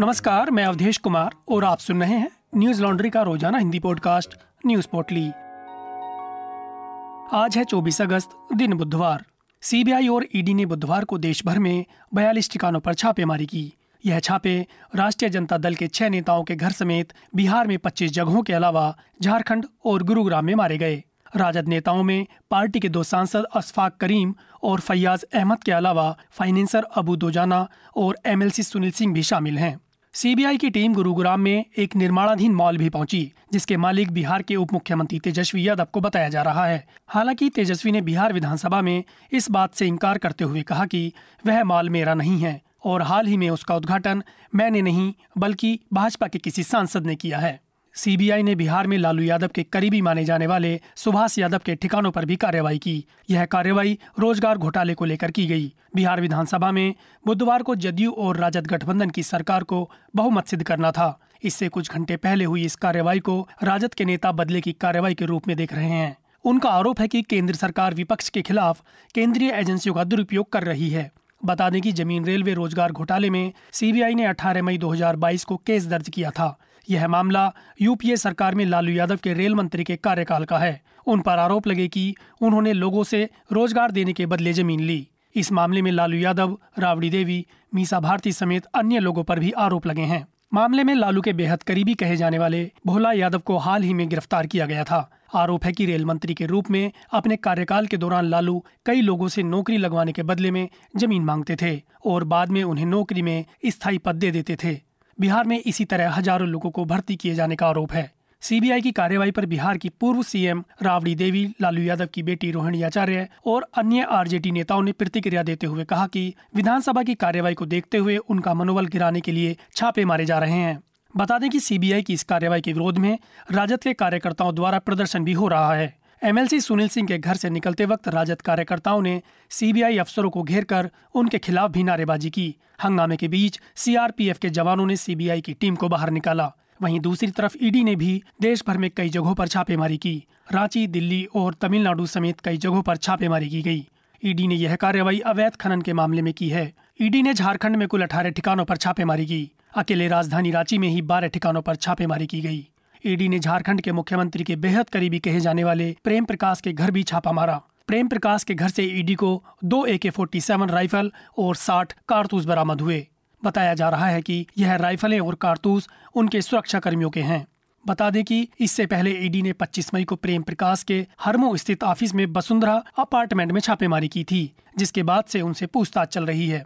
नमस्कार, मैं अवधेश कुमार और आप सुन रहे हैं न्यूज़ लॉन्ड्री का रोज़ाना हिंदी पॉडकास्ट, न्यूज़ पोर्टली। आज है 24 अगस्त, दिन बुधवार। सीबीआई और ईडी ने बुधवार को देश भर में बयालीस ठिकानों पर छापेमारी की। यह छापे राष्ट्रीय जनता दल के छह नेताओं के घर समेत बिहार में 25 जगहों के अलावा झारखंड और गुरुग्राम में मारे गए। राजद नेताओं में पार्टी के दो सांसद अशफाक करीम और फैयाज अहमद के अलावा फाइनेंसर अबू दोजाना और एमएलसी सुनील सिंह भी शामिल हैं। सीबीआई की टीम गुरुग्राम में एक निर्माणाधीन मॉल भी पहुँची, जिसके मालिक बिहार के उप मुख्यमंत्री तेजस्वी यादव को बताया जा रहा है। हालाँकि तेजस्वी ने बिहार विधानसभा में इस बात से इनकार करते हुए कहा कि वह मॉल मेरा नहीं है, और हाल ही में उसका उद्घाटन मैंने नहीं, बल्कि भाजपा के किसी सांसद ने किया है। सीबीआई ने बिहार में लालू यादव के करीबी माने जाने वाले सुभाष यादव के ठिकानों पर भी कार्रवाई की। यह कार्रवाई रोज़गार घोटाले को लेकर की गई। बिहार विधानसभा में बुधवार को जदयू और राजद गठबंधन की सरकार को बहुमत सिद्ध करना था। इससे कुछ घंटे पहले हुई इस कार्रवाई को राजद के नेता बदले की कार्रवाई के रूप में देख रहे हैं। उनका आरोप है कि केंद्र सरकार विपक्ष के खिलाफ केंद्रीय एजेंसियों का दुरुपयोग कर रही है। बता दें कि ज़मीन रेलवे रोज़गार घोटाले में सीबीआई ने 18 मई 2022 को केस दर्ज किया था। यह मामला यूपीए सरकार में लालू यादव के रेल मंत्री के कार्यकाल का है। उन पर आरोप लगे कि उन्होंने लोगों से रोज़गार देने के बदले ज़मीन ली। इस मामले में लालू यादव, रावड़ी देवी, मीसा भारती समेत अन्य लोगों पर भी आरोप लगे हैं। मामले में लालू के बेहद करीबी कहे जाने वाले भोला यादव को हाल ही में गिरफ़्तार किया गया था। आरोप है कि रेल मंत्री के रूप में अपने कार्यकाल के दौरान लालू कई लोगों से नौकरी लगवाने के बदले में ज़मीन मांगते थे और बाद में उन्हें नौकरी में स्थायी पद दे देते थे। बिहार में इसी तरह हज़ारों लोगों को भर्ती किए जाने का आरोप है। सीबीआई की कार्यवाही पर बिहार की पूर्व सीएम राबड़ी देवी, लालू यादव की बेटी रोहिणी आचार्य और अन्य आरजेडी नेताओं ने प्रतिक्रिया देते हुए कहा कि विधानसभा की कार्यवाही को देखते हुए उनका मनोबल गिराने के लिए छापे मारे जा रहे हैं। बता दें कि सीबीआई की इस कार्यवाही के विरोध में राजद के कार्यकर्ताओं द्वारा प्रदर्शन भी हो रहा है। एमएलसी सुनील सिंह के घर से निकलते वक्त राजद कार्यकर्ताओं ने सीबीआई अफसरों को घेर कर उनके खिलाफ भी नारेबाजी की। हंगामे के बीच सीआरपीएफ के जवानों ने सीबीआई की टीम को बाहर निकाला। वहीं दूसरी तरफ़ ईडी ने भी देश भर में कई जगहों पर छापेमारी की। रांची, दिल्ली और तमिलनाडु समेत कई जगहों पर छापेमारी की गई। ईडी ने यह कार्रवाई अवैध खनन के मामले में की है। ईडी ने झारखंड में कुल अठारह ठिकानों पर छापेमारी की। अकेले राजधानी रांची में ही बारह ठिकानों पर छापेमारी की गई। ईडी ने झारखंड के मुख्यमंत्री के बेहद करीबी कहे जाने वाले प्रेम प्रकाश के घर भी छापा मारा। प्रेम प्रकाश के घर से ईडी को दो ए के फोर्टी सेवन राइफल और साठ कारतूस बरामद हुए। बताया जा रहा है कि यह राइफलें और कारतूस उनके सुरक्षा कर्मियों के हैं। बता दें कि इससे पहले ईडी ने 25 मई को प्रेम प्रकाश के हरमो स्थित ऑफ़िस में वसुंधरा अपार्टमेंट में छापेमारी की थी, जिसके बाद से उनसे पूछताछ चल रही है।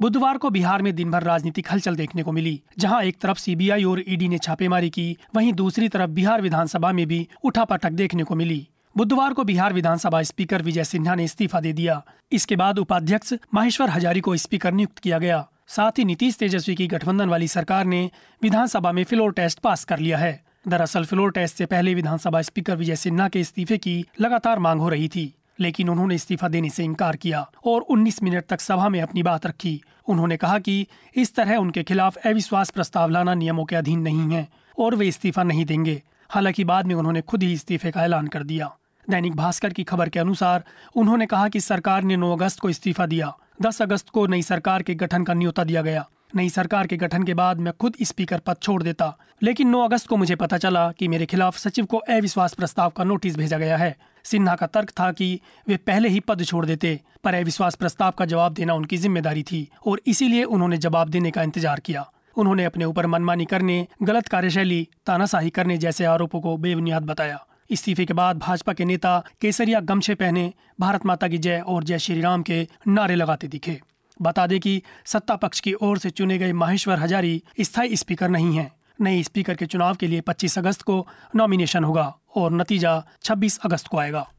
बुधवार को बिहार में दिन भर राजनीतिक हलचल देखने को मिली, जहाँ एक तरफ़ सीबीआई और ईडी ने छापेमारी की, वहीं दूसरी तरफ़ बिहार विधानसभा में भी उठापटक देखने को मिली। बुधवार को बिहार विधानसभा स्पीकर विजय सिन्हा ने इस्तीफा दे दिया। इसके बाद उपाध्यक्ष माहेश्वर हजारी को स्पीकर नियुक्त किया गया। साथ ही नीतीश तेजस्वी की गठबंधन वाली सरकार ने विधानसभा में फ्लोर टेस्ट पास कर लिया है। दरअसल फ्लोर टेस्ट से पहले विधानसभा स्पीकर विजय सिन्हा के इस्तीफे की लगातार मांग हो रही थी। लेकिन उन्होंने इस्तीफा देने से इनकार किया और 19 मिनट तक सभा में अपनी बात रखी। उन्होंने कहा कि इस तरह उनके खिलाफ अविश्वास प्रस्ताव लाना नियमों के अधीन नहीं है और वे इस्तीफा नहीं देंगे। हालाँकि बाद में उन्होंने खुद ही इस्तीफे का ऐलान कर दिया। दैनिक भास्कर की खबर के अनुसार उन्होंने कहा कि सरकार ने 9 अगस्त को इस्तीफा दिया। 10 अगस्त को नई सरकार के गठन का न्योता दिया गया। नई सरकार के गठन के बाद मैं खुद स्पीकर पद छोड़ देता। लेकिन 9 अगस्त को मुझे पता चला कि मेरे खिलाफ सचिव को अविश्वास प्रस्ताव का नोटिस भेजा गया है। सिन्हा का तर्क था कि वे पहले ही पद छोड़ देते, पर अविश्वास प्रस्ताव का जवाब देना उनकी ज़िम्मेदारी थी और इसीलिए उन्होंने जवाब देने का इंतज़ार किया। उन्होंने अपने ऊपर मनमानी करने, गलत कार्यशैली, तानाशाही करने जैसे आरोपों को बेबुनियाद बताया। इस्तीफे के बाद भाजपा के नेता केसरिया गमछे पहने, भारत माता की जय और जय श्री राम के नारे लगाते दिखे। बता दें कि सत्ता पक्ष की ओर से चुने गए माहेश्वर हजारी स्थायी स्पीकर नहीं हैं। नए स्पीकर के चुनाव के लिए 25 अगस्त को नॉमिनेशन होगा और नतीजा 26 अगस्त को आएगा।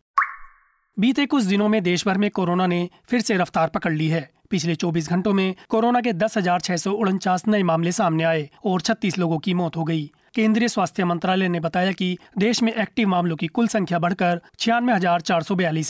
बीते कुछ दिनों में देश भर में कोरोना ने फिर से रफ्तार पकड़ ली है। पिछले 24 घंटों में कोरोना के दस नए मामले सामने आए और 36 लोगों की मौत हो गई। केंद्रीय स्वास्थ्य मंत्रालय ने बताया कि देश में एक्टिव मामलों की कुल संख्या बढ़कर छियानवे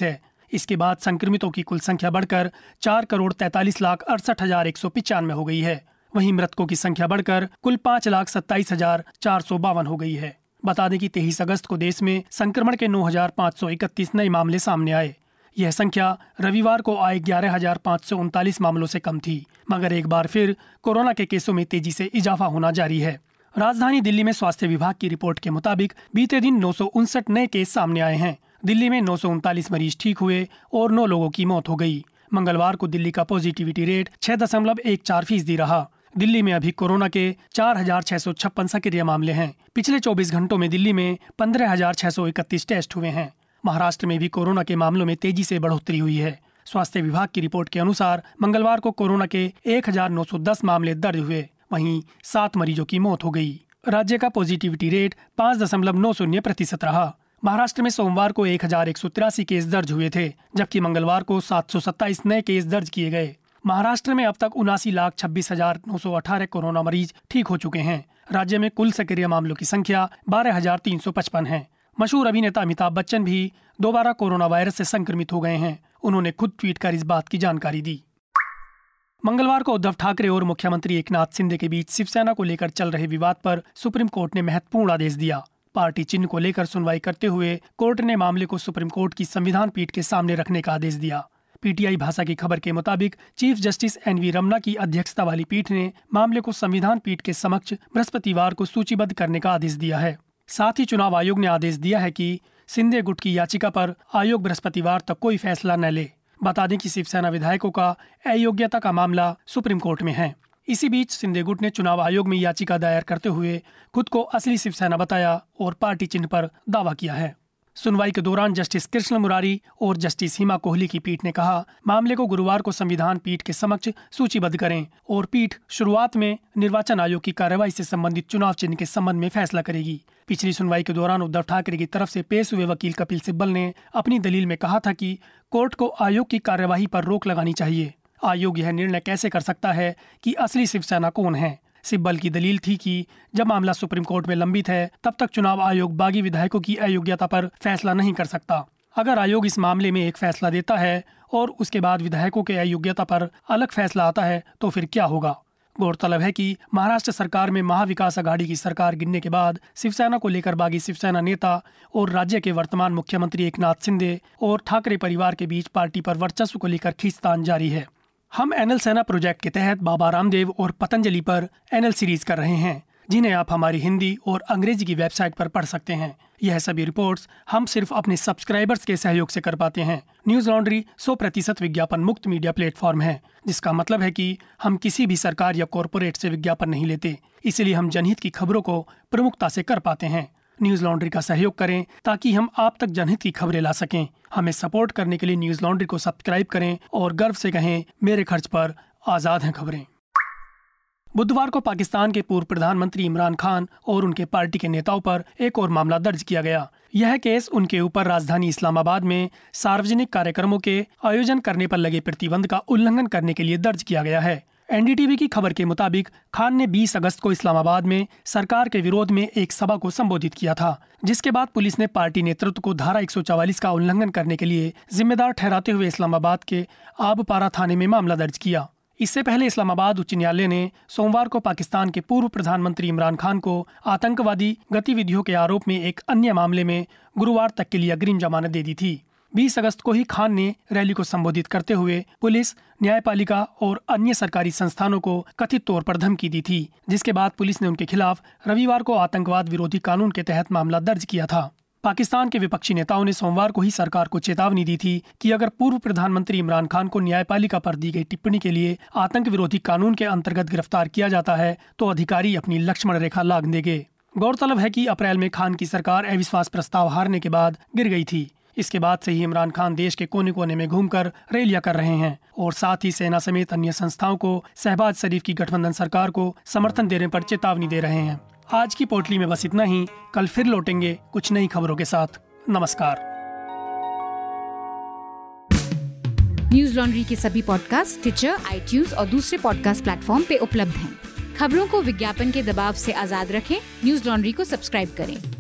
है। इसके बाद संक्रमितों की कुल संख्या बढ़कर चार करोड़ तैतालीस लाख अड़सठ हज़ार एक सौ पिचानवे हो गई है। वहीं मृतकों की संख्या बढ़कर कुल पाँच लाख सत्ताईस हज़ार चार सौ बावन हो गई है। बता दें कि तेईस अगस्त को देश में संक्रमण के नौ हज़ार पाँच सौ इकतीस नए मामले सामने आए। यह संख्या रविवार को आए ग्यारह हज़ार पाँच सौ उनतालीस मामलों से कम थी, मगर एक बार फिर कोरोना के केसों में तेज़ी से इजाफा होना जारी है। राजधानी दिल्ली में स्वास्थ्य विभाग की रिपोर्ट के मुताबिक बीते दिन नौ सौ उनसठ नए केस सामने आए हैं। दिल्ली में नौ सौ उनतालीस मरीज़ ठीक हुए और नौ लोगों की मौत हो गई। मंगलवार को दिल्ली का पॉजिटिविटी रेट छह दशमलव एक चार फ़ीसदी रहा। दिल्ली में अभी कोरोना के चार हज़ार छह सौ छप्पन सक्रिय मामले हैं। पिछले 24 घंटों में दिल्ली में पंद्रह हज़ार छह सौ इकतीस टेस्ट हुए हैं। महाराष्ट्र में भी कोरोना के मामलों में तेज़ी से बढ़ोतरी हुई है। स्वास्थ्य विभाग की रिपोर्ट के अनुसार मंगलवार को कोरोना के 1910 मामले दर्ज हुए। वहीं सात मरीजों की मौत हो गई। राज्य का पॉजिटिविटी रेट पाँच दशमलव नौ शून्य प्रतिशत रहा। महाराष्ट्र में सोमवार को एक हज़ार एक सौ तिरासी केस दर्ज हुए थे, जबकि मंगलवार को सात सौ सत्ताईस नए केस दर्ज किए गए। महाराष्ट्र में अब तक उनासी लाख छब्बीस हज़ार नौ सौ अठारह कोरोना मरीज़ ठीक हो चुके हैं। राज्य में कुल सक्रिय मामलों की संख्या बारह हज़ार तीन सौ पचपन है। मशहूर अभिनेता अमिताभ बच्चन भी दोबारा कोरोना वायरस से संक्रमित हो गए हैं। उन्होंने खुद ट्वीट कर इस बात की जानकारी दी। मंगलवार को उद्धव ठाकरे और मुख्यमंत्री एकनाथ शिंदे के बीच शिवसेना को लेकर चल रहे विवाद पर सुप्रीम कोर्ट ने महत्वपूर्ण आदेश दिया। पार्टी चिन्ह को लेकर सुनवाई करते हुए कोर्ट ने मामले को सुप्रीम कोर्ट की संविधान पीठ के सामने रखने का आदेश दिया। पीटीआई भाषा की खबर के मुताबिक chief justice N V Ramana की अध्यक्षता वाली पीठ ने मामले को संविधान पीठ के समक्ष बृहस्पतिवार को सूचीबद्ध करने का आदेश दिया है। साथ ही चुनाव आयोग ने आदेश दिया है कि सिंधे गुट की याचिका पर आयोग बृहस्पतिवार तक कोई फैसला न ले। बता दें कि शिवसेना विधायकों का अयोग्यता का मामला सुप्रीम कोर्ट में है। इसी बीच सिंधे गुट ने चुनाव आयोग में याचिका दायर करते हुए खुद को असली शिवसेना बताया और पार्टी चिन्ह पर दावा किया है। सुनवाई के दौरान जस्टिस कृष्ण मुरारी और जस्टिस हिमा कोहली की पीठ ने कहा, मामले को गुरुवार को संविधान पीठ के समक्ष सूचीबद्ध करें और पीठ शुरुआत में निर्वाचन आयोग की कार्रवाई से संबंधित चुनाव चिन्ह के संबंध में फैसला करेगी। पिछली सुनवाई के दौरान उद्धव ठाकरे की तरफ़ से पेश हुए वकील कपिल सिब्बल ने अपनी दलील में कहा था कि कोर्ट को आयोग की कार्यवाही पर रोक लगानी चाहिए। आयोग यह निर्णय कैसे कर सकता है कि असली शिवसेना कौन है? सिब्बल की दलील थी कि जब मामला सुप्रीम कोर्ट में लंबित है, तब तक चुनाव आयोग बागी विधायकों की अयोग्यता पर फैसला नहीं कर सकता। अगर आयोग इस मामले में एक फैसला देता है और उसके बाद विधायकों के अयोग्यता पर अलग फैसला आता है तो फिर क्या होगा? गौरतलब है कि महाराष्ट्र सरकार में महाविकास अघाड़ी की सरकार गिरने के बाद शिवसेना को लेकर बागी शिवसेना नेता और राज्य के वर्तमान मुख्यमंत्री एकनाथ शिंदे और ठाकरे परिवार के बीच पार्टी पर वर्चस्व को लेकर खींचतान जारी है। हम एनएल सेना प्रोजेक्ट के तहत बाबा रामदेव और पतंजलि पर एनएल सीरीज़ कर रहे हैं, जिन्हें आप हमारी हिंदी और अंग्रेज़ी की वेबसाइट पर पढ़ सकते हैं। यह सभी रिपोर्ट्स हम सिर्फ़ अपने सब्सक्राइबर्स के सहयोग से कर पाते हैं। न्यूज़ लॉन्ड्री सौ प्रतिशत विज्ञापन मुक्त मीडिया प्लेटफॉर्म है, जिसका मतलब है कि हम किसी भी सरकार या कॉरपोरेट से विज्ञापन नहीं लेते, इसलिए हम जनहित की खबरों को प्रमुखता से कर पाते हैं। न्यूज़ लॉन्ड्री का सहयोग करें ताकि हम आप तक जनहित की खबरें ला सकें। हमें सपोर्ट करने के लिए न्यूज़ लॉन्ड्री को सब्सक्राइब करें और गर्व से कहें, मेरे खर्च पर आज़ाद हैं खबरें। बुधवार को पाकिस्तान के पूर्व प्रधानमंत्री इमरान खान और उनके पार्टी के नेताओं पर एक और मामला दर्ज किया गया। यह केस उनके ऊपर राजधानी इस्लामाबाद में सार्वजनिक कार्यक्रमों के आयोजन करने पर लगे प्रतिबंध का उल्लंघन करने के लिए दर्ज किया गया है। एनडीटीवी की खबर के मुताबिक, खान ने 20 अगस्त को इस्लामाबाद में सरकार के विरोध में एक सभा को संबोधित किया था, जिसके बाद पुलिस ने पार्टी नेतृत्व को धारा 144 का उल्लंघन करने के लिए जिम्मेदार ठहराते हुए इस्लामाबाद के आबपारा थाने में मामला दर्ज किया। इससे पहले इस्लामाबाद उच्च न्यायालय ने सोमवार को पाकिस्तान के पूर्व प्रधानमंत्री इमरान खान को आतंकवादी गतिविधियों के आरोप में एक अन्य मामले में गुरुवार तक के लिए अग्रिम जमानत दे दी थी। 20 अगस्त को ही खान ने रैली को संबोधित करते हुए पुलिस, न्यायपालिका और अन्य सरकारी संस्थानों को कथित तौर पर धमकी दी थी, जिसके बाद पुलिस ने उनके खिलाफ रविवार को आतंकवाद विरोधी कानून के तहत मामला दर्ज किया था। पाकिस्तान के विपक्षी नेताओं ने सोमवार को ही सरकार को चेतावनी दी थी कि अगर पूर्व प्रधानमंत्री इमरान खान को न्यायपालिका पर दी गई टिप्पणी के लिए आतंक विरोधी कानून के अंतर्गत गिरफ़्तार किया जाता है तो अधिकारी अपनी लक्ष्मण रेखा लाग देंगे। गौरतलब है कि अप्रैल में खान की सरकार अविश्वास प्रस्ताव हारने के बाद गिर गई थी। इसके बाद से ही इमरान खान देश के कोने कोने में घूमकर रैलियाँ कर रहे हैं और साथ ही सेना समेत अन्य संस्थाओं को सहबाज शरीफ की गठबंधन सरकार को समर्थन देने पर चेतावनी दे रहे हैं। आज की पोटली में बस इतना ही। कल फिर लौटेंगे कुछ नई खबरों के साथ। नमस्कार। न्यूज़ लॉन्ड्री के सभी पॉडकास्ट ट्विटर आई और दूसरे पॉडकास्ट प्लेटफॉर्म पे उपलब्ध हैं। खबरों को विज्ञापन के दबाव से आज़ाद रखें। न्यूज़ लॉन्ड्री को सब्सक्राइब करें।